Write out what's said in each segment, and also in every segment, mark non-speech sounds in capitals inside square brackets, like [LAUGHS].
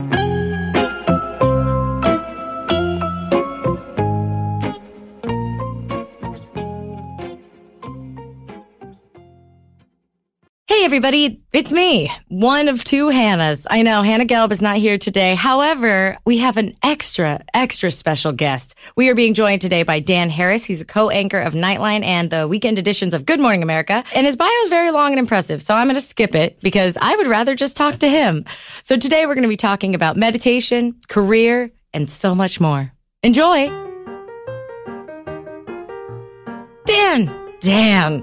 you Everybody, it's me, one of two Hannahs. I know Hannah Gelb is not here today. However, we have an extra, extra special guest. We are being joined today by Dan Harris. He's a co-anchor of Nightline and the weekend editions of Good Morning America. And his bio is very long and impressive, so I'm going to skip it because I would rather just talk to him. So today we're going to be talking about meditation, career, and so much more. Enjoy! Dan! Dan!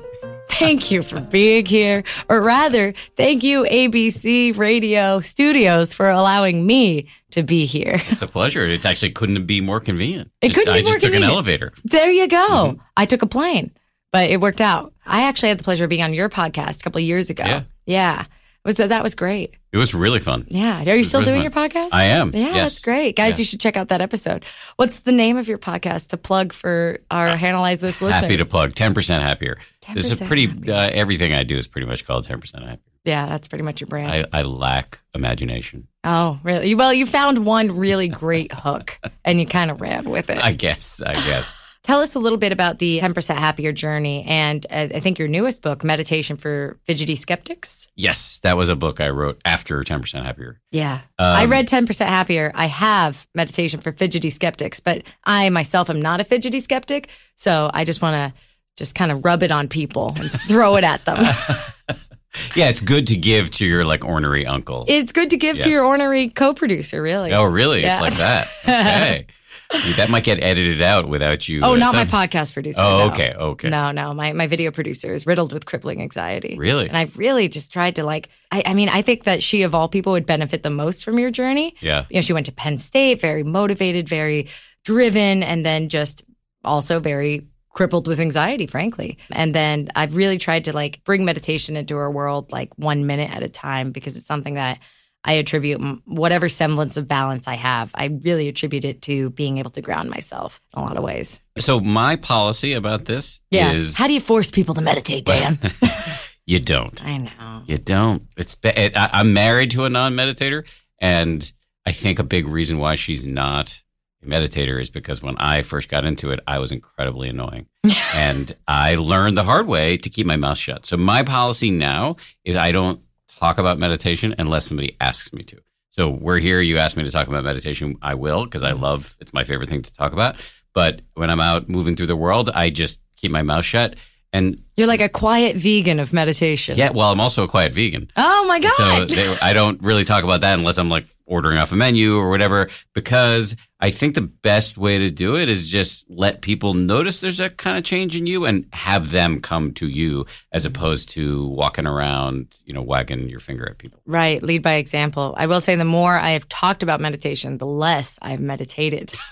Thank you for being here, or rather, thank you, ABC Radio Studios, for allowing me to be here. It's a pleasure. It actually couldn't be more convenient. It Just- couldn't be I more just took an elevator. There you go. Mm-hmm. I took a plane, but it worked out. I actually had the pleasure of being on your podcast a couple of years ago. Yeah. Yeah. Was that that was great. It was really fun. Yeah. Are you still really doing fun. your podcast? I am. Yeah, Yes. that's great. Guys, you should check out that episode. What's the name of your podcast to plug for our Analyze This listeners? Uh, Happy to plug. 10% happier. This is 10% pretty, uh, everything I do is pretty much called 10% happier. Yeah, that's pretty much your brand. I, I lack imagination. oh, really? Well, you found one really great hook and you kind of ran with it. [LAUGHS] I guess. I guess. Tell us a little bit about the 10% Happier Journey and uh, I think your newest book, Meditation for Fidgety Skeptics. Yes, that was a book I wrote after 10% happier. Yeah. Um, I read 10% Happier. I have Meditation for Fidgety Skeptics, but I myself am not a fidgety skeptic. So I just want to just kind of rub it on people and [LAUGHS] throw it at them. [LAUGHS] Yeah, it's good to give to your like ornery uncle. it's good to give to your ornery co producer, really. oh, really? Yeah. It's like that. [LAUGHS] Okay. That might get edited out without you. Oh, uh, not my podcast producer. Oh, no. okay. Okay. No, no. My, my video producer is riddled with crippling anxiety. Really? And I've really just tried to like, I, I mean, I think that she of all people would benefit the most from your journey. Yeah. You know, she went to Penn State, very motivated, very driven, and then just also very crippled with anxiety, frankly. And then I've really tried to like bring meditation into her world like one minute at a time because it's something that I attribute whatever semblance of balance I have. I really attribute it to being able to ground myself in a lot of ways. So my policy about this Yeah. is How do you force people to meditate, Dan? [LAUGHS] you don't. I know. You don't. It's it, I, I'm married to a non-meditator, and I think a big reason why she's not a meditator is because when I first got into it, I was incredibly annoying, [LAUGHS] and I learned the hard way to keep my mouth shut. So my policy now is I don't talk about meditation unless somebody asks me to. So we're here. You asked me to talk about meditation. I will because I mm-hmm. love. It's my favorite thing to talk about. But when I'm out moving through the world, I just keep my mouth shut. And You're like a quiet vegan of meditation. yeah, well, I'm also a quiet vegan. Oh my God. So they, I don't really talk about that unless I'm like ordering off a menu or whatever, because I think the best way to do it is just let people notice there's a kind of change in you and have them come to you as opposed to walking around, you know, wagging your finger at people. Right, lead by example. I will say the more I have talked about meditation, the less I've meditated. [LAUGHS]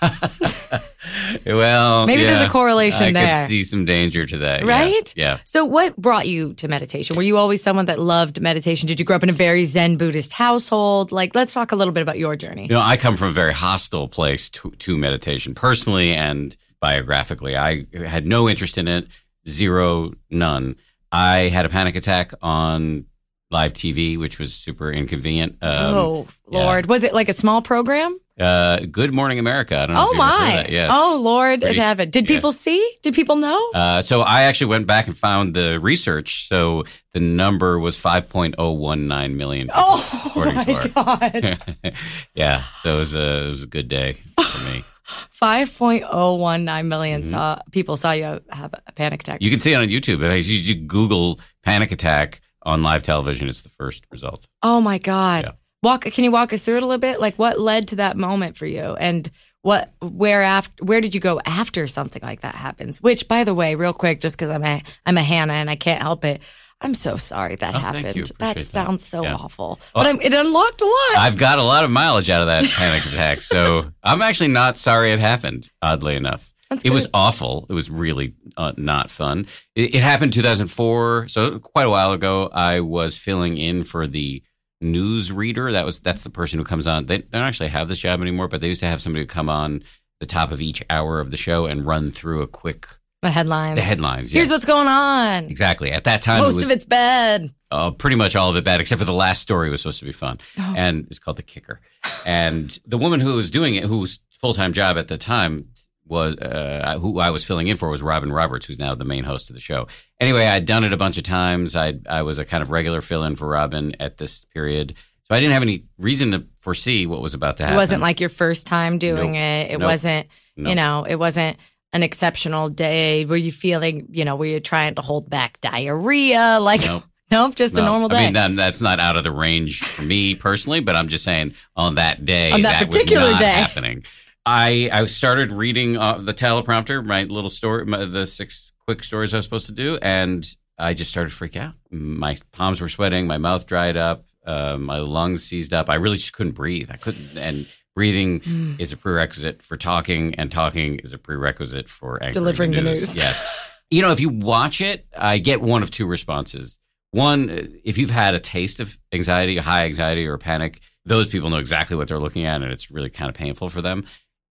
well, Maybe there's a correlation I there. could see some danger to that. yeah, Right? Yeah. So, what brought you to meditation? Were you always someone that loved meditation? Did you grow up in a very Zen Buddhist household? Like, let's talk a little bit about your journey. You know, I come from a very hostile place to, to meditation, personally and biographically. I had no interest in it, zero, none. I had a panic attack on live TV, which was super inconvenient. Um, oh, yeah. Lord. Was it like a small program? Uh, Good Morning America. I don't know. Oh, if you've ever heard my. that. Yes. Oh, Lord Pretty- in heaven. Did yeah. people see? Did people know? Uh, so I actually went back and found the research. So the number was 5.019 million. People, oh, my God. [LAUGHS] yeah. So it was a, it was a good day for me. [LAUGHS] 5.019 million Mm-hmm. saw, people saw you have a panic attack. You can see it on YouTube. If you you Google panic attack on live television, it's the first result. Oh my God. Yeah. Walk can you walk us through it a little bit? Like what led to that moment for you? And what where after where did you go after something like that happens? Which by the way, real quick, just because I'm a I'm a Hannah and I can't help it. I'm so sorry that Oh, happened. That sounds so Yeah. awful. Well- but I'm, it unlocked a lot. I've got a lot of mileage out of that panic attack, so I'm actually not sorry it happened. Oddly enough, That's it was awful. It was really uh, not fun. It, it happened 2004, so quite a while ago. I was filling in for the news reader. That was that's the person who comes on. They, don't actually have this job anymore, but they used to have somebody who come on the top of each hour of the show and run through a quick The headlines. The headlines. Here's yes. what's going on. exactly at that time. Most it was, of it's bad. uh, pretty much all of it bad, except for the last story was supposed to be fun, Oh. and it's called the kicker. And the woman who was doing it, whose full time job at the time was uh, who I was filling in for was Robin Roberts, who's now the main host of the show. Anyway, I'd done it a bunch of times. I I was a kind of regular fill in for Robin at this period, so I didn't have any reason to foresee what was about to happen. It wasn't like your first time doing Nope. it. It Nope. wasn't, Nope. you know, it wasn't an exceptional day. Were you feeling, you know, were you trying to hold back diarrhea? Like, Nope. [LAUGHS] just a normal day. I mean, that, that's not out of the range for me personally, but I'm just saying on that day, On that particular was not day. happening. I I started reading uh, the teleprompter, my little story, my, the six quick stories I was supposed to do, and I just started to freak out. My palms were sweating, my mouth dried up, uh, my lungs seized up. I really just couldn't breathe. I couldn't, and breathing Hmm. is a prerequisite for talking, and talking is a prerequisite for Delivering the news. Yes. You know, if you watch it, I get one of two responses. One, if you've had a taste of anxiety, high anxiety or panic, those people know exactly what they're looking at, and it's really kind of painful for them.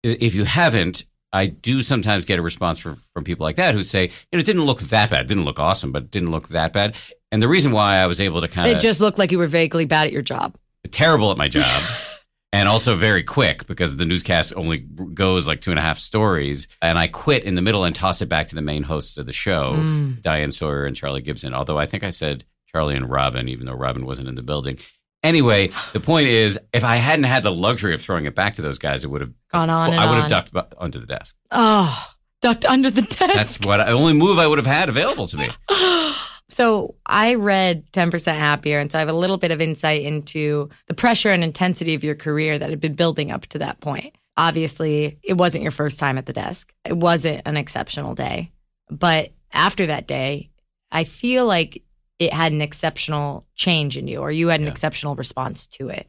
If you haven't, I do sometimes get a response from, from people like that who say, you know, it didn't look that bad. It didn't look awesome, but it didn't look that bad. And the reason why I was able to kind of. it just looked like you were vaguely bad at your job. terrible at my job [LAUGHS] and also very quick because the newscast only goes like two and a half stories. And I quit in the middle and toss it back to the main hosts of the show, Mm. Diane Sawyer and Charlie Gibson. Although I think I said Charlie and Robin, even though Robin wasn't in the building. Anyway, the point is, if I hadn't had the luxury of throwing it back to those guys, it would have Gone on and I would on. have ducked under the desk. Oh, ducked under the desk. That's what the only move I would have had available to me. [GASPS] So I read 10% Happier, and so I have a little bit of insight into the pressure and intensity of your career that had been building up to that point. Obviously, it wasn't your first time at the desk. It wasn't an exceptional day. But after that day, I feel like it had an exceptional change in you, or you had an Yeah. exceptional response to it.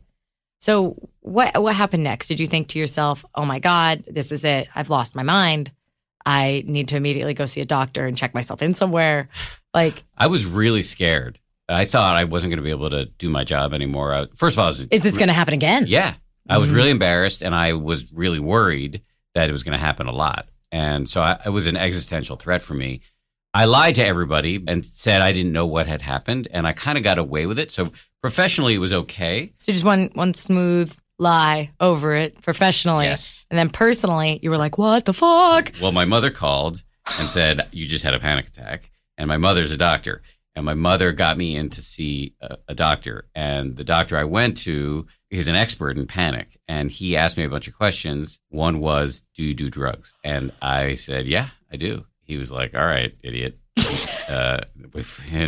So what what happened next? Did you think to yourself, "Oh my god, this is it. I've lost my mind. I need to immediately go see a doctor and check myself in somewhere." Like I was really scared. I thought I wasn't going to be able to do my job anymore. I, first of all, I was Is this going to happen again? Yeah. I was Mhm. really embarrassed and I was really worried that it was going to happen a lot. And so I, it was an existential threat for me. I lied to everybody and said I didn't know what had happened and I kind of got away with it. So professionally, it was okay. So just one one smooth lie over it professionally. Yes. And then personally, you were like, "What the fuck?" Well, my mother called and said, You just had a panic attack. And my mother's a doctor. And my mother got me in to see a, a doctor. And the doctor I went to is an expert in panic. And he asked me a bunch of questions. One was, Do you do drugs? And I said, Yeah, I do. He was like, All right, idiot. [LAUGHS] uh,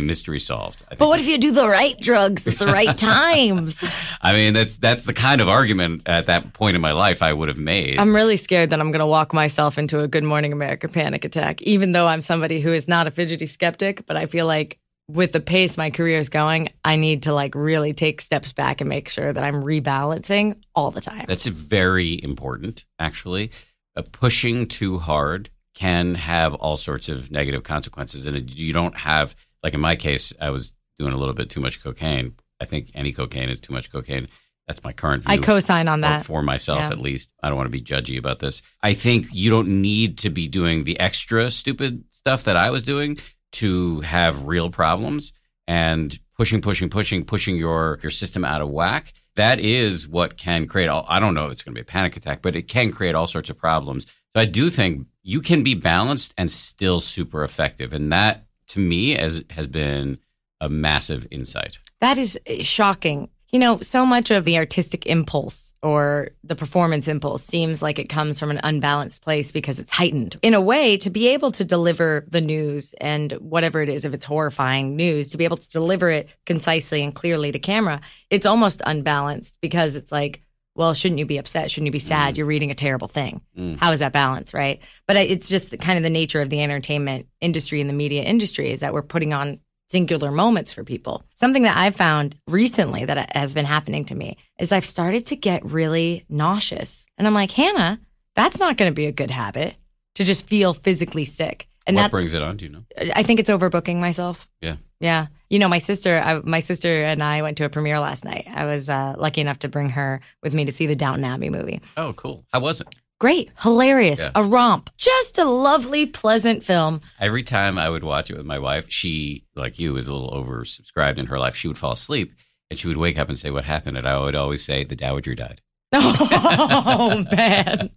mystery solved. I think But what if you do the right drugs at the right [LAUGHS] times? I mean, that's that's the kind of argument at that point in my life I would have made. I'm really scared that I'm going to walk myself into a Good Morning America panic attack, even though I'm somebody who is not a fidgety skeptic. But I feel like with the pace my career is going, I need to like really take steps back and make sure that I'm rebalancing all the time. That's very important, actually. Uh, pushing too hard can have all sorts of negative consequences. And you don't have, like in my case, I was doing a little bit too much cocaine. I think any cocaine is too much cocaine. That's my current view. I co-sign on that. for myself Yeah. at least. I don't want to be judgy about this. I think you don't need to be doing the extra stupid stuff that I was doing to have real problems and pushing, pushing, pushing, pushing your your system out of whack. That is what can create all. I don't know if it's going to be a panic attack, but it can create all sorts of problems. So I do think you can be balanced and still super effective, and that to me has has been a massive insight. That is eh, shocking. You know, so much of the artistic impulse or the performance impulse seems like it comes from an unbalanced place because it's heightened. In a way, to be able to deliver the news and whatever it is, if it's horrifying news, to be able to deliver it concisely and clearly to camera, it's almost unbalanced because it's like, well, shouldn't you be upset? Shouldn't you be sad? You're reading a terrible thing. Mm. How is that balance, right? But it's just kind of the nature of the entertainment industry and the media industry is that we're putting on singular moments for people. Something that I've found recently that has been happening to me is I've started to get really nauseous. And I'm like, Hannah, that's not going to be a good habit to just feel physically sick. And that brings it on? Do you know? I think it's overbooking myself. Yeah. Yeah. You know, my sister, I, my sister and I went to a premiere last night. I was uh, lucky enough to bring her with me to see the Downton Abbey movie. Oh, cool. How was it? great, hilarious, Yeah. a romp, just a lovely, pleasant film. Every time I would watch it with my wife, she, like you, is a little oversubscribed in her life. She would fall asleep and she would wake up and say, What happened? And I would always say, The Dowager died. [LAUGHS] Oh man!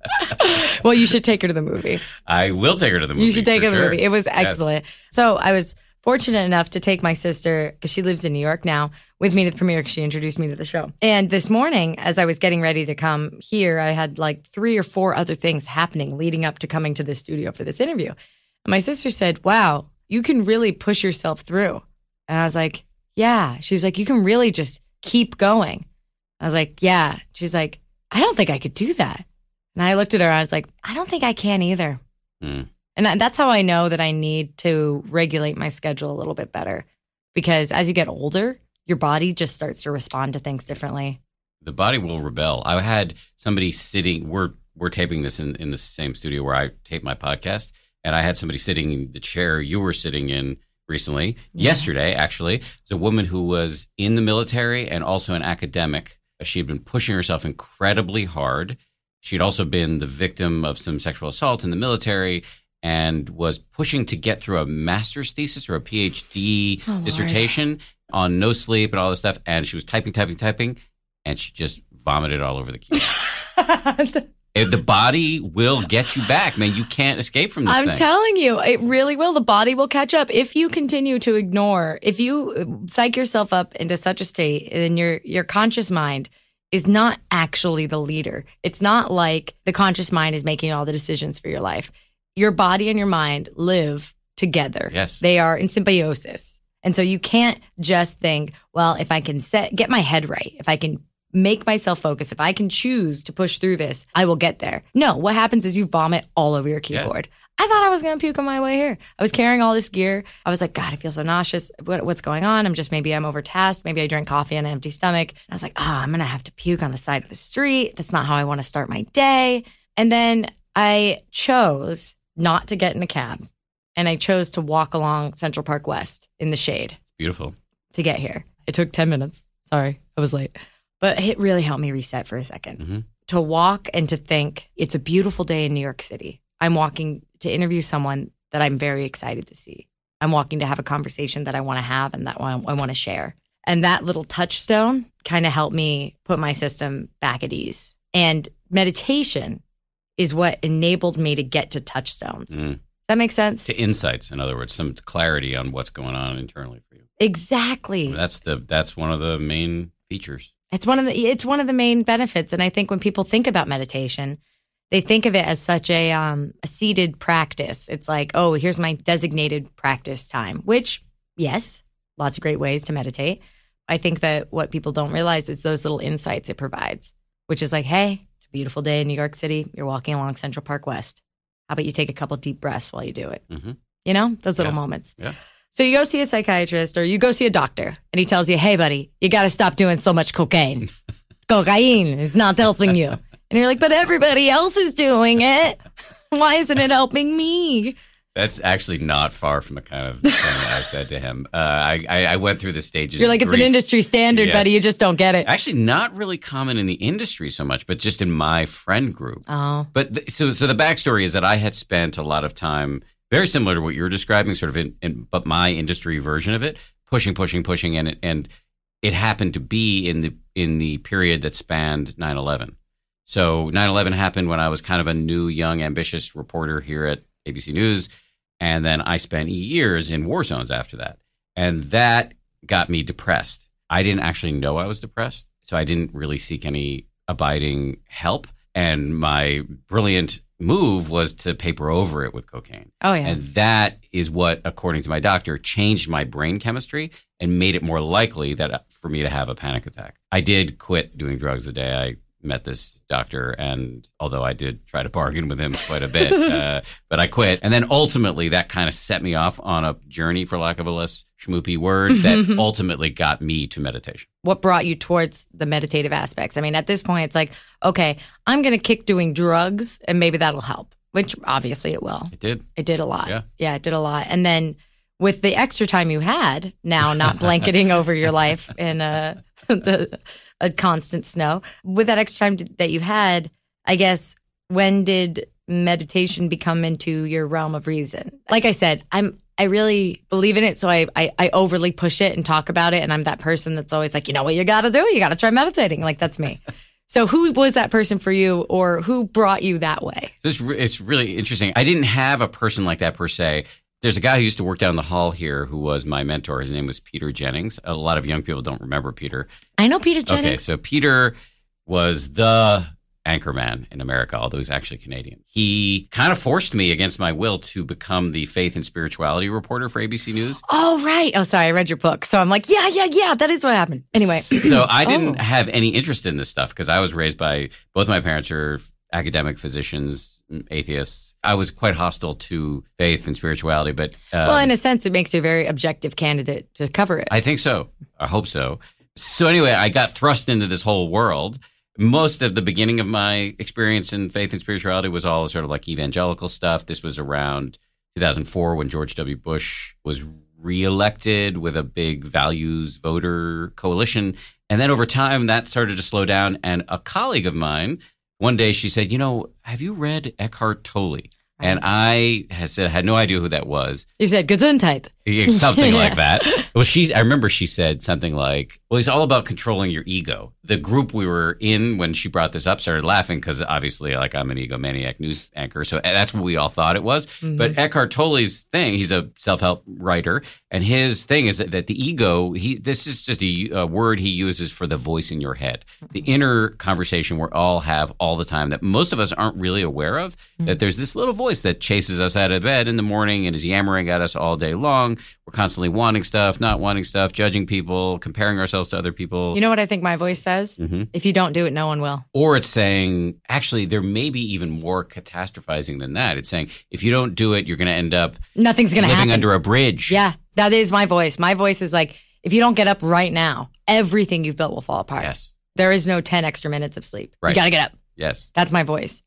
well, you should take her to the movie. I will take her to the movie. You should take her to the sure. movie. It was Yes. excellent. So I was fortunate enough to take my sister because she lives in New York now with me to the premiere because she introduced me to the show. And this morning, as I was getting ready to come here, I had like three or four other things happening leading up to coming to the studio for this interview. And my sister said, "Wow, you can really push yourself through." And I was like, "Yeah." She's like, "You can really just keep going." I was like, "Yeah." She's like, "I don't think I could do that." And I looked at her. I was like, "I don't think I can either." Hmm. And that- that's how I know that I need to regulate my schedule a little bit better. Because as you get older, your body just starts to respond to things differently. the body will rebel. I had somebody sitting. We're we're taping this in in the same studio where I tape my podcast, and I had somebody sitting in the chair you were sitting in recently, yesterday actually. It's a woman who was in the military and also an academic. She had been pushing herself incredibly hard. She'd also been the victim of some sexual assault in the military and was pushing to get through a master's thesis or a PhD Oh, Lord. dissertation on no sleep and all this stuff. And she was typing, typing, typing, and she just vomited all over the keyboard. [LAUGHS] The body will get you back, man. You can't escape from this I'm thing. telling you, it really will. The body will catch up if you continue to ignore. If you uh, psych yourself up into such a state, then your your conscious mind is not actually the leader. It's not like the conscious mind is making all the decisions for your life. Your body and your mind live together. Yes. They are in symbiosis. And so you can't just think, well, if I can set get my head right, if I can make myself focus, if I can choose to push through this, I will get there. No, what happens is you vomit all over your Yeah. keyboard. I thought I was going to puke on my way here. I was carrying all this gear. I was like, God, I feel so nauseous. What, what's going on? I'm just, maybe I'm overtasked. Maybe I drank coffee on an empty stomach. And I was like, oh, I'm going to have to puke on the side of the street. That's not how I want to start my day. And then I chose not to get in a cab and I chose to walk along Central Park West in the shade Beautiful. to get here. It took 10 minutes. Sorry, I was late. But it really helped me reset for a 2nd Mhm. To walk and to think it's a beautiful day in New York City. I'm walking to interview someone that I'm very excited to see. I'm walking to have a conversation that I want to have and that I want to share. And that little touchstone kind of helped me put my system back at ease. And meditation is what enabled me to get to touchstones. Mm. That makes sense? To insights, in other words, some clarity on what's going on internally for you. Exactly. That's the that's one of the main features. It's one of the it's one of the main benefits, and I think when people think about meditation, they think of it as such a um, a seated practice. It's like, oh, here's my designated practice time. Which, yes, lots of great ways to meditate. I think that what people don't realize is those little insights it provides, which is like, hey, beautiful day in New York City. You're walking along Central Park West. How about you take a couple deep breaths while you do it? hmm You know, those little Yes. moments. Yeah. So you go see a psychiatrist or you go see a doctor and he tells you, hey, buddy, you got to stop doing so much cocaine. [LAUGHS] cocaine is not helping you. And you're like, but everybody else is doing it. Why isn't it helping me? That's actually not far from the kind of thing that I said to him. Uh, I, I I went through the stages. You're like, it's an industry standard, Yes. buddy. You just don't get it. Actually, not really common in the industry so much, but just in my friend group. Oh, But so so the backstory is that I had spent a lot of time, very similar to what you're describing, sort of in, in but my industry version of it, pushing, pushing, pushing, and it, and it happened to be in the in the period that spanned 9/11. So 9/11 happened when I was kind of a new, young, ambitious reporter here at ABC News, and then I spent years in war zones after that, and that got me depressed. I didn't actually know I was depressed, so I didn't really seek any abiding help. And my brilliant move was to paper over it with cocaine. oh yeah. And that is what, according to my doctor, changed my brain chemistry and made it more likely that for me to have a panic attack. I did quit doing drugs the day I met this doctor, and although I did try to bargain with him quite a bit, [LAUGHS] uh, but I quit. And then ultimately, that kind of set me off on a journey, for lack of a less schmoopy word, that ultimately got me to meditation. what brought you towards the meditative aspects? I mean, at this point, it's like, okay, I'm going to kick doing drugs and maybe that'll help, which obviously it will. It did. It did a lot. Yeah. Yeah, it did a lot. And then with the extra time you had now, not [LAUGHS] blanketing over your life in a, [LAUGHS] the, a constant snow, with that extra time that you had, I guess when did meditation become into your realm of reason? Like I said, I'm I really believe in it, so I, I I overly push it and talk about it, and I'm that person that's always like, you know what you got to do, you got to try meditating. Like that's me. [LAUGHS] So who was that person for you, or who brought you that way? This it's really interesting. I didn't have a person like that per se. There's a guy who used to work down the hall here who was my mentor. His name was Peter Jennings. A lot of young people don't remember Peter. I know Peter Jennings. Okay, so Peter was the anchorman in America, although he's actually Canadian. He kind of forced me against my will to become the faith and spirituality reporter for ABC News. Oh, right. Oh, sorry. I read your book. So I'm like, yeah, yeah, yeah. That is what happened. Anyway. So I [CLEARS THROAT] didn't Oh. have any interest in this stuff because I was raised by both my parents are academic physicians, atheists. I was quite hostile to faith and spirituality, but uh, well, in a sense, it makes you a very objective candidate to cover it. I think so. I hope so. So anyway, I got thrust into this whole world. Most of the beginning of my experience in faith and spirituality was all sort of like evangelical stuff. This was around 2004 when George W. Bush was reelected with a big values voter coalition. And then over time, that started to slow down. And a colleague of mine, one day she said, You know, have you read Eckhart Tolle? And I had said, I had no idea who that was. you said Gesundheit. [LAUGHS] Something [LAUGHS] Yeah. like that. Well, she, I remember she said something like, well, it's all about controlling your ego. The group we were in when she brought this up started laughing because obviously, like, I'm an egomaniac news anchor. So eh, that's what we all thought it was. Mm-hmm. But Eckhart Tolle's thing, he's a self help writer. And his thing is that, that the ego, he, this is just a, a word he uses for the voice in your head, the mm-hmm. inner conversation we all have all the time that most of us aren't really aware of. That mm-hmm. there's this little voice that chases us out of bed in the morning and is yammering at us all day long. We're constantly wanting stuff, not wanting stuff, judging people, comparing ourselves to other people. You know what I think my voice says? Mhm. If you don't do it, no one will. or it's saying, actually, there may be even more catastrophizing than that. It's saying, if you don't do it, you're going to end up Nothing's going to happen. under a bridge. yeah, that is my voice. My voice is like, if you don't get up right now, everything you've built will fall apart. Yes. There is no 10 extra minutes of sleep. Right. You got to get up. Yes. That's my voice.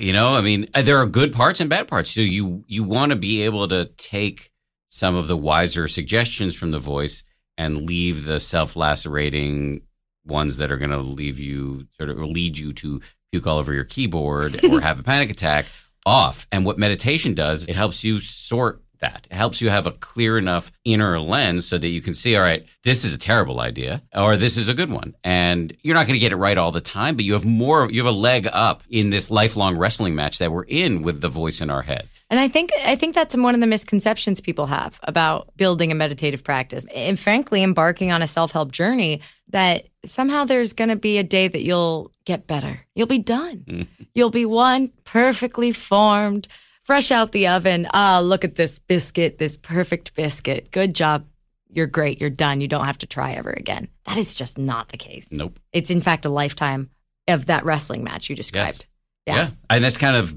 You know, I mean, uh, there are good parts and bad parts. So you you want to be able to take some of the wiser suggestions from the voice and leave the self-lacerating ones that are going to leave you sort of lead you to puke all over your keyboard or [LAUGHS] have a panic attack off. And what meditation does, it helps you sort that. It helps you have a clear enough inner lens so that you can see, all right, this is a terrible idea or this is a good one. And you're not going to get it right all the time, but you have more, you have a leg up in this lifelong wrestling match that we're in with the voice in our head. And I think I think that's one of the misconceptions people have about building a meditative practice. And frankly, embarking on a self-help journey that somehow there's going to be a day that you'll get better. You'll be done. Mm-hmm. You'll be one perfectly formed, fresh out the oven. Ah, look at this biscuit, this perfect biscuit. Good job. You're great. You're done. You don't have to try ever again. That is just not the case. Nope. It's in fact a lifetime of that wrestling match you described. Yeah. Yeah. And that's kind of,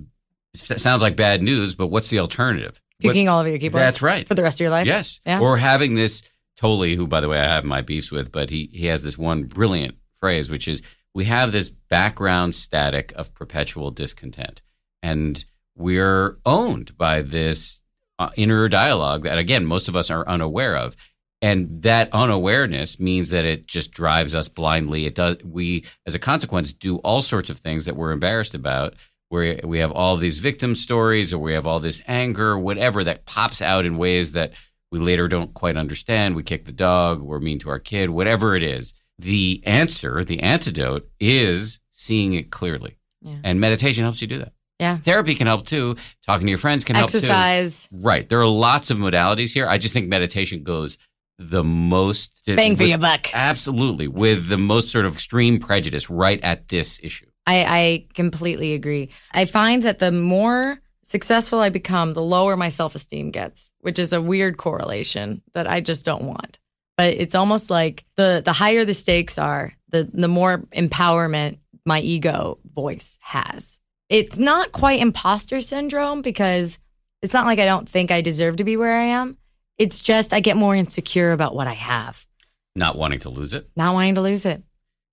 sounds like bad news, but what's the alternative? Puking all over your keyboard. That's right. For the rest of your life. Yes. Yeah. Or having this Tolle, who by the way I have my beefs with, but he he has this one brilliant phrase, which is we have this background static of perpetual discontent, and we're owned by this uh, inner dialogue that again most of us are unaware of. And that unawareness means that it just drives us blindly. It does. We, as a consequence, do all sorts of things that we're embarrassed about. Where we have all these victim stories, or we have all this anger, whatever that pops out in ways that we later don't quite understand. We kick the dog, we're mean to our kid, whatever it is. The answer, the antidote is seeing it clearly. Yeah. And meditation helps you do that. Yeah. Therapy can help too. Talking to your friends can help Exercise. too. Right. There are lots of modalities here. I just think meditation goes the most Bang for with- your buck. Absolutely. With the most sort of extreme prejudice right at this issue. I, I completely agree. I find that the more successful I become, the lower my self esteem gets, which is a weird correlation that I just don't want. But it's almost like the the higher the stakes are, the the more empowerment my ego voice has. It's not quite imposter syndrome because it's not like I don't think I deserve to be where I am. It's just I get more insecure about what I have, Not wanting to lose it. not wanting to lose it.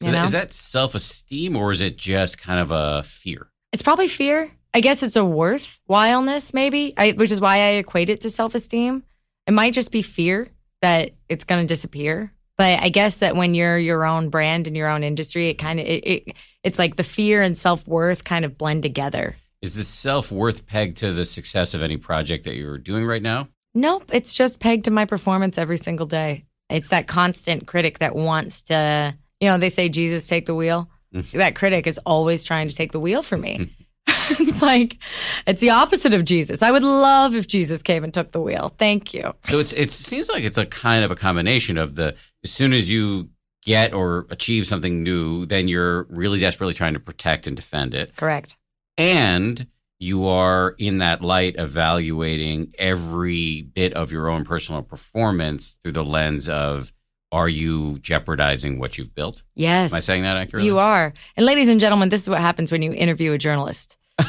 So know? is that self esteem or is it just kind of a fear? It's probably fear. I guess it's a worthwhileness, maybe, I, which is why I equate it to self esteem. It might just be fear that it's going to disappear But I guess that when you're your own brand in your own industry, it kind of it, it it's like the fear and self worth kind of blend together. Is the self worth pegged to the success of any project that you're doing right now? Nope, it's just pegged to my performance every single day. It's that constant critic that wants to, you know, they say Jesus take the wheel. Mm. that critic is always trying to take the wheel for me. Mm. [LAUGHS] it's like it's the opposite of Jesus. I would love if Jesus came and took the wheel. Thank you. So it's it seems like it's a kind of a combination of the as soon as you get or achieve something new, then you're really desperately trying to protect and defend it. Correct. And you are in that light evaluating every bit of your own personal performance through the lens of are you jeopardizing what you've built? Yes. Am I saying that accurately? You are. And ladies and gentlemen, this is what happens when you interview a journalist. [LAUGHS]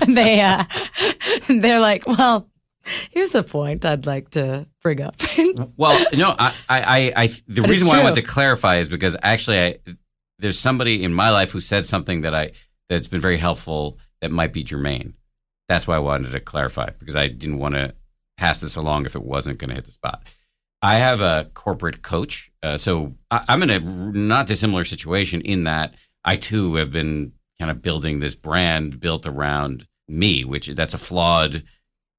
[LAUGHS] they uh, [LAUGHS] they're like, well, here's a point I'd like to bring up. [LAUGHS] Well, no, I, I, I, the But reason why I want to clarify is because actually, I, there's somebody in my life who said something that I that's been very helpful that might be germane. That's why I wanted to clarify because I didn't want to pass this along if it wasn't going to hit the spot. I have a corporate coach, uh, so I, I'm in a not dissimilar situation in that I too have been kind of building this brand built around me, which that's a flawed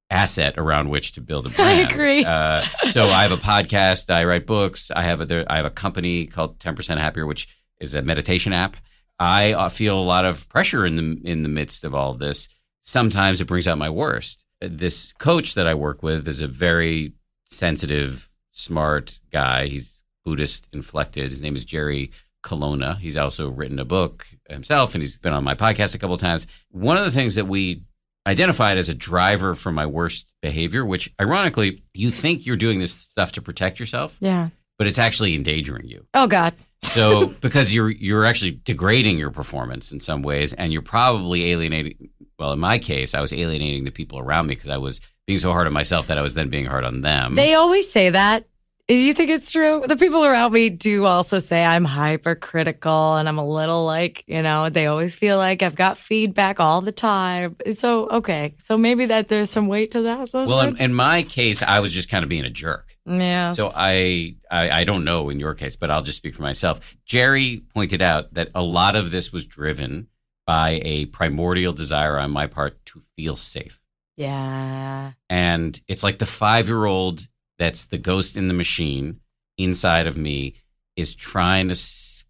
asset around which to build a [LAUGHS] brand. I agree. Uh, so I have a podcast. I write books. I have a I have a company called Ten Percent Happier, which is a meditation app. I uh, feel a lot of pressure in the in the midst of all of this. Sometimes it brings out my worst. This coach that I work with is a very sensitive, smart guy. He's Buddhist inflected. His name is Jerry Colonna. He's also written a book himself, and he's been on my podcast a couple of times. One of the things that we identified as a driver for my worst behavior, which ironically, you think you're doing this stuff to protect yourself, yeah. but it's actually endangering you. Oh God. So [LAUGHS] because you're you're actually degrading your performance in some ways, and you're probably alienating. Well, in my case, I was alienating the people around me because I was being so hard on myself that I was then being hard on them. They always say that. Do you think it's true? The people around me do also say I'm hypercritical and I'm a little like, you know, they always feel like I've got feedback all the time. So, okay. So maybe that there's some weight to that. Well, in, in my case, I was just kind of being a jerk. yeah. So I, I I don't know in your case, but I'll just speak for myself. Jerry pointed out that a lot of this was driven by a primordial desire on my part to feel safe. yeah. And it's like the five year old that's the ghost in the machine inside of me is trying to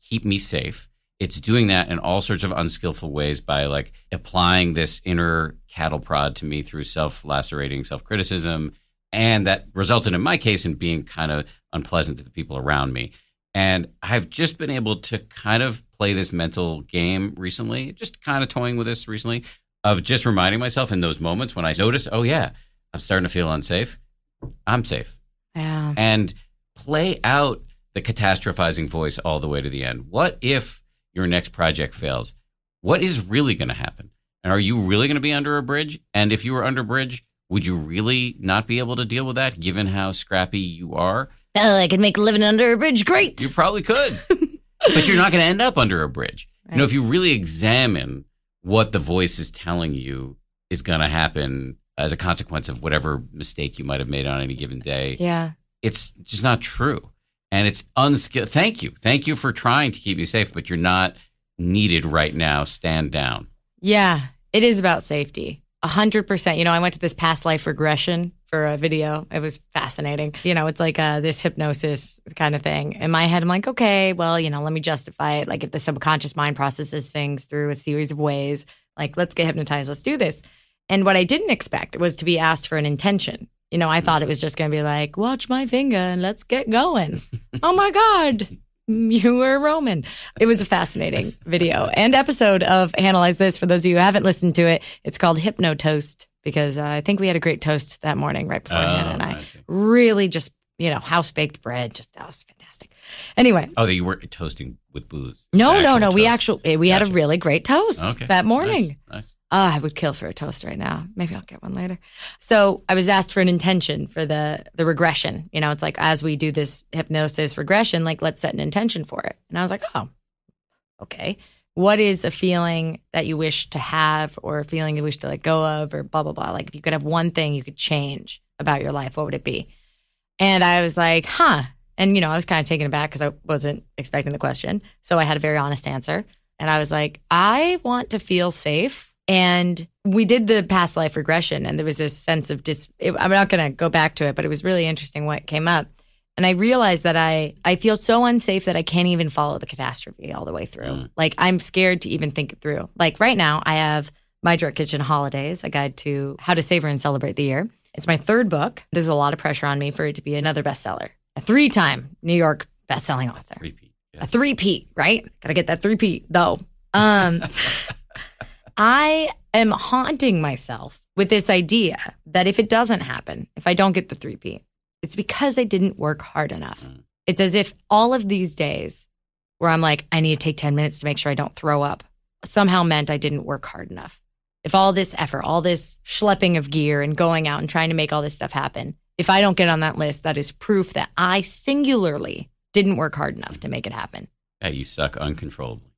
keep me safe. It's doing that in all sorts of unskillful ways by like applying this inner cattle prod to me through self lacerating self criticism. And that resulted in my case in being kind of unpleasant to the people around me. And I've just been able to kind of play this mental game recently, just kind of toying with this recently, of just reminding myself in those moments when I notice, oh, yeah, I'm starting to feel unsafe. I'm safe. Yeah. And play out the catastrophizing voice all the way to the end. What if your next project fails? What is really going to happen? And are you really going to be under a bridge? And if you were under a bridge, would you really not be able to deal with that given how scrappy you are? Oh, I could make living under a bridge great. You probably could. [LAUGHS] but you're not going to end up under a bridge. You know, if you really examine what the voice is telling you is going to happen as a consequence of whatever mistake you might have made on any given day, yeah. it's just not true. And it's unskilled. Thank you. Thank you for trying to keep me safe, but you're not needed right now. Stand down. Yeah. It is about safety. A hundred percent. You know, I went to this past life regression for a video. It was fascinating. You know, it's like uh, this hypnosis kind of thing. In my head, I'm like, okay, well, you know, let me justify it. Like if the subconscious mind processes things through a series of ways, like let's get hypnotized, let's do this. And what I didn't expect was to be asked for an intention. You know, I thought it was just going to be like, watch my finger and let's get going. [LAUGHS] oh my God, you were Roman. It was a fascinating video and episode of Analyze This. For those of you who haven't listened to it, it's called Hypno Toast because uh, I think we had a great toast that morning right before Hannah and Oh, I. I. Really just, you know, house baked bread. Just, that was fantastic. Anyway, Oh, that you weren't toasting with booze. no, no, no. We actually, we had a really great toast Okay. that morning. Nice, nice. Oh, I would kill for a toast right now. Maybe I'll get one later. So I was asked for an intention for the the regression. You know, it's like as we do this hypnosis regression, like let's set an intention for it. And I was like, oh, okay. What is a feeling that you wish to have, or a feeling you wish to let go of, or blah blah blah? Like if you could have one thing you could change about your life, what would it be? And I was like, huh, And, you know, I was kind of taken aback because I wasn't expecting the question. So I had a very honest answer. And I was like, I want to feel safe. And we did the past life regression, and there was this sense of dis. It, I'm not going to go back to it, but it was really interesting what came up. And I realized that I, I feel so unsafe that I can't even follow the catastrophe all the way through. Mm. Like, I'm scared to even think it through. Like, right now, I have My Drunk Kitchen Holidays, a guide to how to savor and celebrate the year. It's my third book. There's a lot of pressure on me for it to be another bestseller, a three time New York best-selling author Repeat. Yeah. a three-peat, right? Gotta get that three-peat though. Um, [LAUGHS] I am haunting myself with this idea that if it doesn't happen, if I don't get the three P, it's because I didn't work hard enough. Mm. It's as if all of these days where I'm like, I need to take 10 minutes to make sure I don't throw up somehow meant I didn't work hard enough. If all this effort, all this schlepping of gear and going out and trying to make all this stuff happen, if I don't get on that list, that is proof that I singularly didn't work hard enough to make it happen. Yeah, you suck uncontrollably.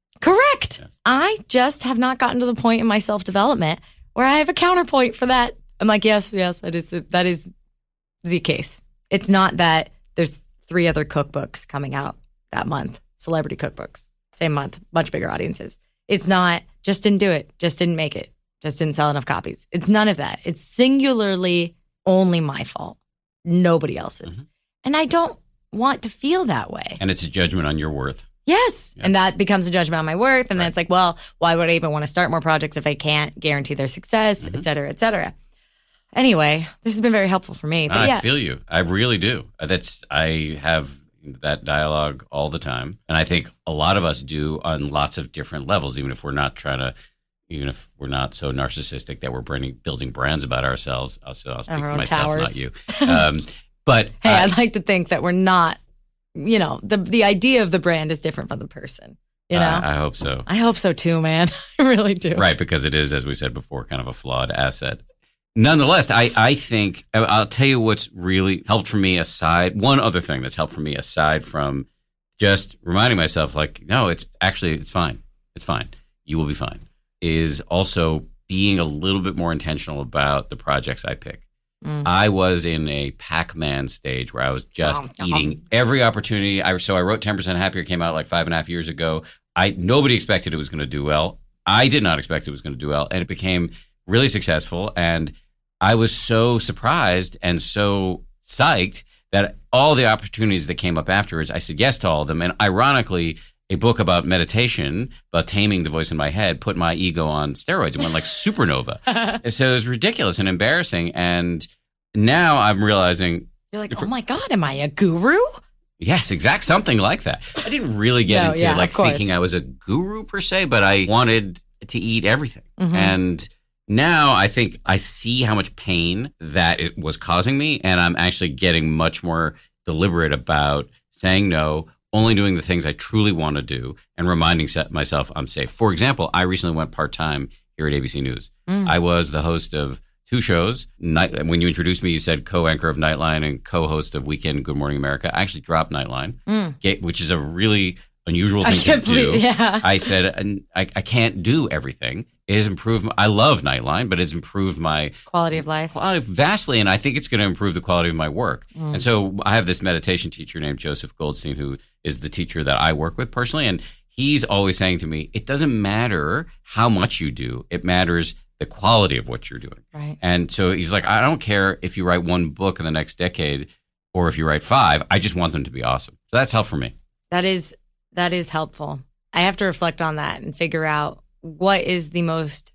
Yes. I just have not gotten to the point in my self development where I have a counterpoint for that. I'm like, yes, yes, that is that is the case. It's not that there's three other cookbooks coming out that month, celebrity cookbooks, same month, much bigger audiences. It's not just didn't do it, just didn't make it, just didn't sell enough copies. It's none of that. It's singularly only my fault, nobody else's. Mhm. And I don't want to feel that way. And it's a judgment on your worth. Yes. Yeah. And that becomes a judgment on my worth. And then it's like, well, why would I even want to start more projects if I can't guarantee their success, Mhm. et cetera, et cetera. Anyway, this has been very helpful for me. But I yeah, feel you. I really do. Uh, That's I have that dialogue all the time, and I think a lot of us do on lots of different levels. Even if we're not trying to, even if we're not so narcissistic that we're building building brands about ourselves. I'll, I'll speak Our for myself, towers. not you. Um, but [LAUGHS] hey, I- I'd like to think that we're not, you know, the the idea of the brand is different from the person. You know, I, I hope so. I hope so too, man. [LAUGHS] I really do. Right, because it is, as we said before, kind of a flawed asset. Nonetheless, I, I think I'll tell you what's really helped for me aside one other thing that's helped for me aside from just reminding myself like, no, it's actually it's fine. It's fine. You will be fine. Is also being a little bit more intentional about the projects I pick. Mm. I was in a Pac-Man stage where I was just dum. eating every opportunity. I so I wrote Ten Percent Happier came out like five and a half years ago. I nobody expected it was going to do well. I did not expect it was going to do well, and it became really successful. And I was so surprised and so psyched that all the opportunities that came up afterwards, I said yes to all of them. And ironically, a book about meditation, about taming the voice in my head, put my ego on steroids and went like [LAUGHS] supernova. And [LAUGHS] so it was ridiculous and embarrassing. And now I'm realizing, You're like, oh my god, am I a guru? yes, exact something like that. I didn't really get No, into yeah, like thinking I was a guru per se, but I wanted to eat everything. Mhm. And now I think I see how much pain that it was causing me, and I'm actually getting much more deliberate about saying no, only doing the things I truly want to do, and reminding se- myself I'm safe. For example, I recently went part time here at ABC News. Mm. I was the host of two shows. Night, when you introduced me, you said co-anchor of Nightline and co-host of Weekend Good Morning America. I actually dropped Nightline, Mm. which is a really unusual thing to do. yeah. I said, "And I, I can't do everything. It has improved. I love Nightline, but it's improved my Quality of life. quality vastly, and I think it's going to improve the quality of my work. Mm. And so I have this meditation teacher named Joseph Goldstein, who is the teacher that I work with personally, and he's always saying to me, "It doesn't matter how much you do; it matters the quality of what you're doing." Right. And so he's like, "I don't care if you write one book in the next decade." Or if you write five, I just want them to be awesome. So that's helped for me. That is that is helpful. I have to reflect on that and figure out what is the most,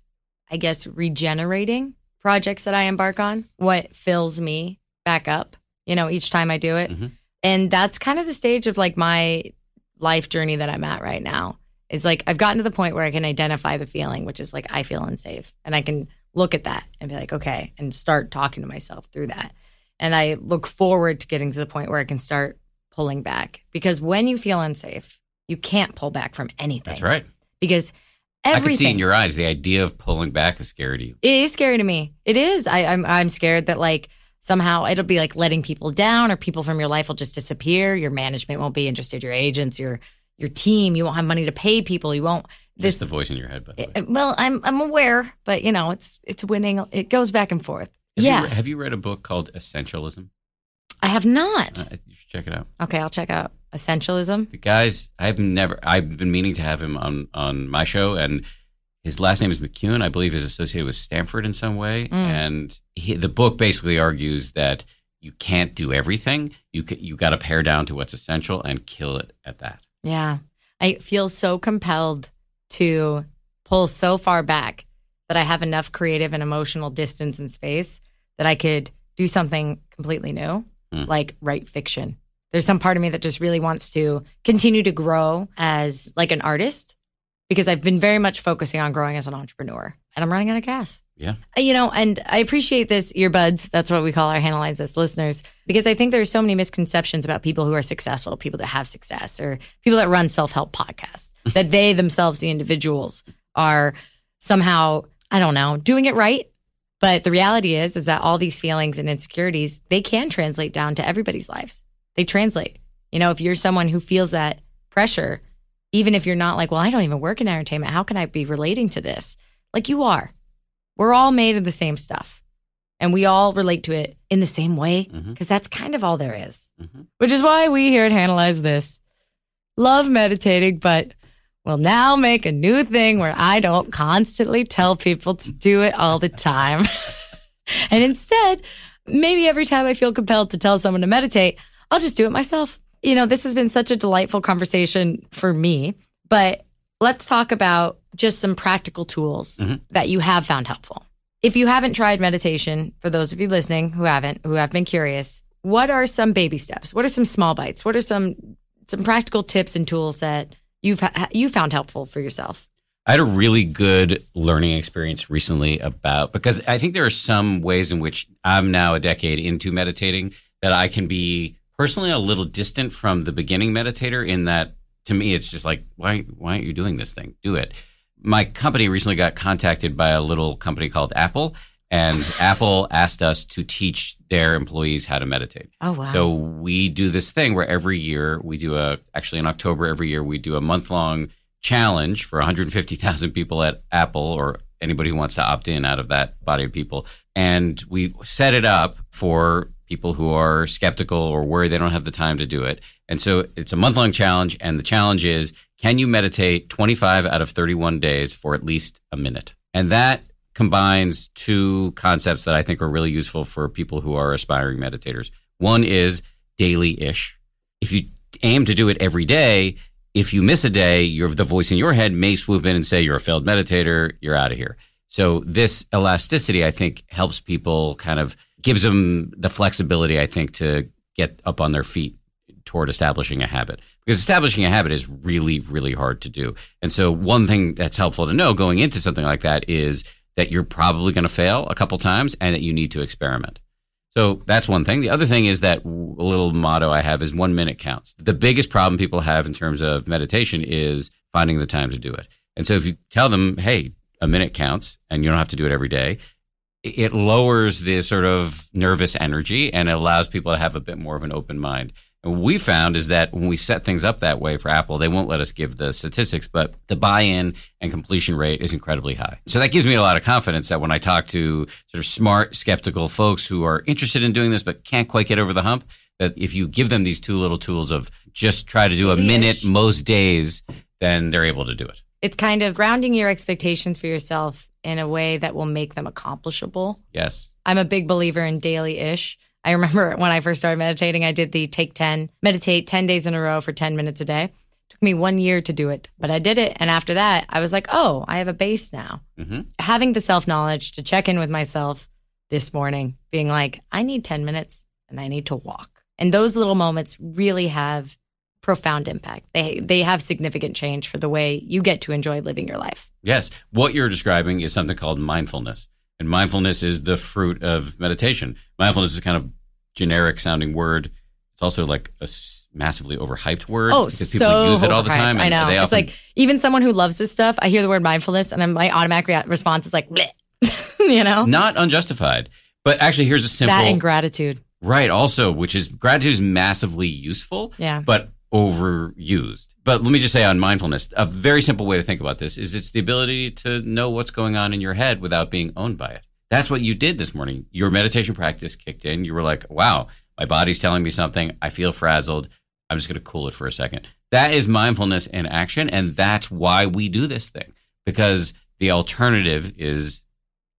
I guess, regenerating projects that I embark on. What fills me back up, you know, each time I do it. Mhm. And that's kind of the stage of like my life journey that I'm at right now. Is like I've gotten to the point where I can identify the feeling, which is like I feel unsafe, and I can look at that and be like, okay, and start talking to myself through that. And I look forward to getting to the point where I can start pulling back because when you feel unsafe, you can't pull back from anything. That's right. Because everything. I can see in your eyes the idea of pulling back is scary to you. it is scary to me. It is. I, I'm I'm scared that like somehow it'll be like letting people down or people from your life will just disappear. Your management won't be interested. Your agents, your your team, you won't have money to pay people. You won't. This This the voice in your head, the way. it- well, I'm I'm aware, but you know, it's it's winning. It goes back and forth. Have yeah, You, have you read a book called Essentialism? I have not. Uh, Check it out. Okay, I'll check out Essentialism. The guys, I've never, I've been meaning to have him on on my show, and his last name is McKeown. I believe is associated with Stanford in some way, Mm. and he, the book basically argues that you can't do everything. You ca you got to pare down to what's essential and kill it at that. Yeah. I feel so compelled to pull so far back that I have enough creative and emotional distance and space that I could do something completely new, Hmm. like write fiction. There's some part of me that just really wants to continue to grow as like an artist because I've been very much focusing on growing as an entrepreneur and I'm running out of gas. Yeah. Uh, You know, and I appreciate this earbuds. That's what we call our Analyze This listeners, because I think there's so many misconceptions about people who are successful, people that have success, or people that run self help podcasts, [LAUGHS] that they themselves, the individuals, are somehow, I don't know, doing it right. But the reality is, is that all these feelings and insecurities, they can translate down to everybody's lives. They translate. You know, if you're someone who feels that pressure, even if you're not like, well, I don't even work in entertainment, how can I be relating to this? Like you are. We're all made of the same stuff. And we all relate to it in the same way because that's kind of all there is. Mhm. Which is why we here at Analyze This love meditating, but we'll now make a new thing where I don't constantly tell people to do it all the time. [LAUGHS] and instead, maybe every time I feel compelled to tell someone to meditate, I'll just do it myself. You know, this has been such a delightful conversation for me, but let's talk about just some practical tools Mhm. that you have found helpful. If you haven't tried meditation, for those of you listening who haven't, who have been curious, what are some baby steps? What are some small bites? What are some some practical tips and tools that you've ha- you found helpful for yourself? I had a really good learning experience recently about because I think there are some ways in which I'm now a decade into meditating that I can be personally a little distant from the beginning meditator in that to me it's just like why why aren't you doing this thing? Do it. My company recently got contacted by a little company called Apple and [LAUGHS] Apple asked us to teach their employees how to meditate. Oh wow! So we do this thing where every year we do a actually in October every year we do a month long challenge for 150,000 people at Apple or anybody who wants to opt in out of that body of people and we set it up for people who are skeptical or worried they don't have the time to do it. And so it's a month long challenge and the challenge is can you meditate 25 out of 31 days for at least a minute? And that combines two concepts that I think are really useful for people who are aspiring meditators. One is daily ish. If you aim to do it every day, if you miss a day, your the voice in your head may swoop in and say you're a failed meditator, you're out of here. So this elasticity, I think, helps people kind of gives them the flexibility, I think, to get up on their feet toward establishing a habit. Because establishing a habit is really, really hard to do. And so one thing that's helpful to know going into something like that is that you're probably going to fail a couple times and that you need to experiment. So that's one thing. The other thing is that little motto I have is one minute counts. The biggest problem people have in terms of meditation is finding the time to do it. And so if you tell them, hey, a minute counts and you don't have to do it every day, it- lowers the sort of nervous energy and it allows people to have a bit more of an open mind. And what we found is that when we set things up that way for Apple, they won't let us give the statistics, but the buy-in and completion rate is incredibly high. So that gives me a lot of confidence that when I talk to sort of smart, skeptical folks who are interested in doing this but can't quite get over the hump, that if you give them these two little tools of just try to do a minute most days, then they're able to do it. It's kind of grounding your expectations for yourself in a way that will make them accomplishable. Yes. I'm a big believer in daily ish. I remember [LAUGHS] when I first started meditating, I did the take 10, meditate 10 days in a row for 10 minutes a day. It took me one year to do it, but I did it. And after that, I was like, oh, I have a base now. hmm Having the self knowledge to check in with myself this morning, being like, I need 10 minutes and I need to walk. And those little moments really have profound impact. They, they have significant change for the way you get to enjoy living your life. Yes. What you're describing is something called mindfulness. And mindfulness is the fruit of meditation. Mindfulness is kind of generic sounding word. It's also like a massively overhyped word Oh, because people so use it all the time. I know. It's often, like even someone who loves this stuff, I hear the word mindfulness, and then my automatic rea- response is like, Bleh. [LAUGHS] you know, not unjustified. But actually, here's a simple that and gratitude. right. Also, which is gratitude is massively useful, Yeah. but overused. But let me just say on mindfulness, a very simple way to think about this is it's the ability to know what's going on in your head without being owned by it. That's what you did this morning. Your meditation practice kicked in. You were like, wow, My body's telling me something. I feel frazzled. I'm just going to cool it for a second. That is mindfulness in action. And that's why we do this thing because the alternative is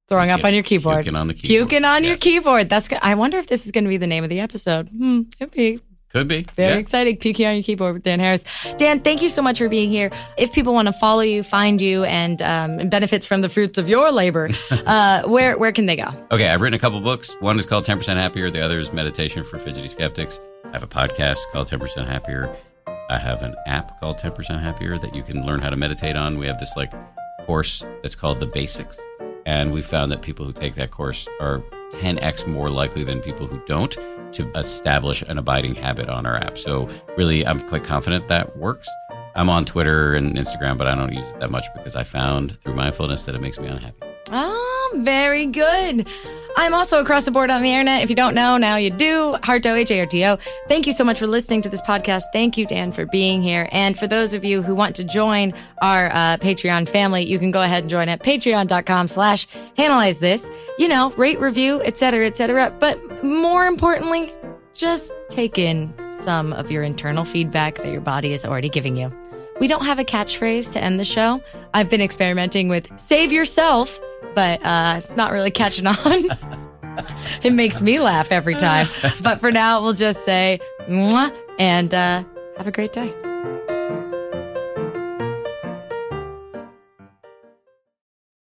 throwing up on your keyboard. Puking on the keyboard. Puking on your keyboard. That's. go- I wonder if this is going to be the name of the episode. Hmm. It'd be Could be. very Yeah. exciting. Puking on your keyboard with Dan Harris. Dan, thank you so much for being here. If people want to follow you, find you, and um, and benefits from the fruits of your labor, [LAUGHS] uh, where where can they go? Okay, I've written a couple books. One is called 10% Happier. The other is Meditation for Fidgety Skeptics. I have a podcast called 10% Happier. I have an app called 10% Happier that you can learn how to meditate on. We have this like course that's called The Basics. And we found that people who take that course are 10x more likely than people who don't to establish an abiding habit on our app. So, really, I'm quite confident that works. I'm on Twitter and Instagram, but I don't use it that much because I found through mindfulness that it makes me unhappy. Oh, very good. I'm also across the board on the internet. If you don't know, now you do. Harto, H-A-R-T-O. Thank you so much for listening to this podcast. Thank you, Dan, for being here. And for those of you who want to join our uh, Patreon family, you can go ahead and join at patreon.com slash analyze this. You know, rate, review, etc., cetera, et cetera. But more importantly, just take in some of your internal feedback that your body is already giving you. We don't have a catchphrase to end the show. I've been experimenting with save yourself, but uh, it's not really catching on. [LAUGHS] it makes me laugh every time. [LAUGHS] But for now, we'll just say, and uh, have a great day.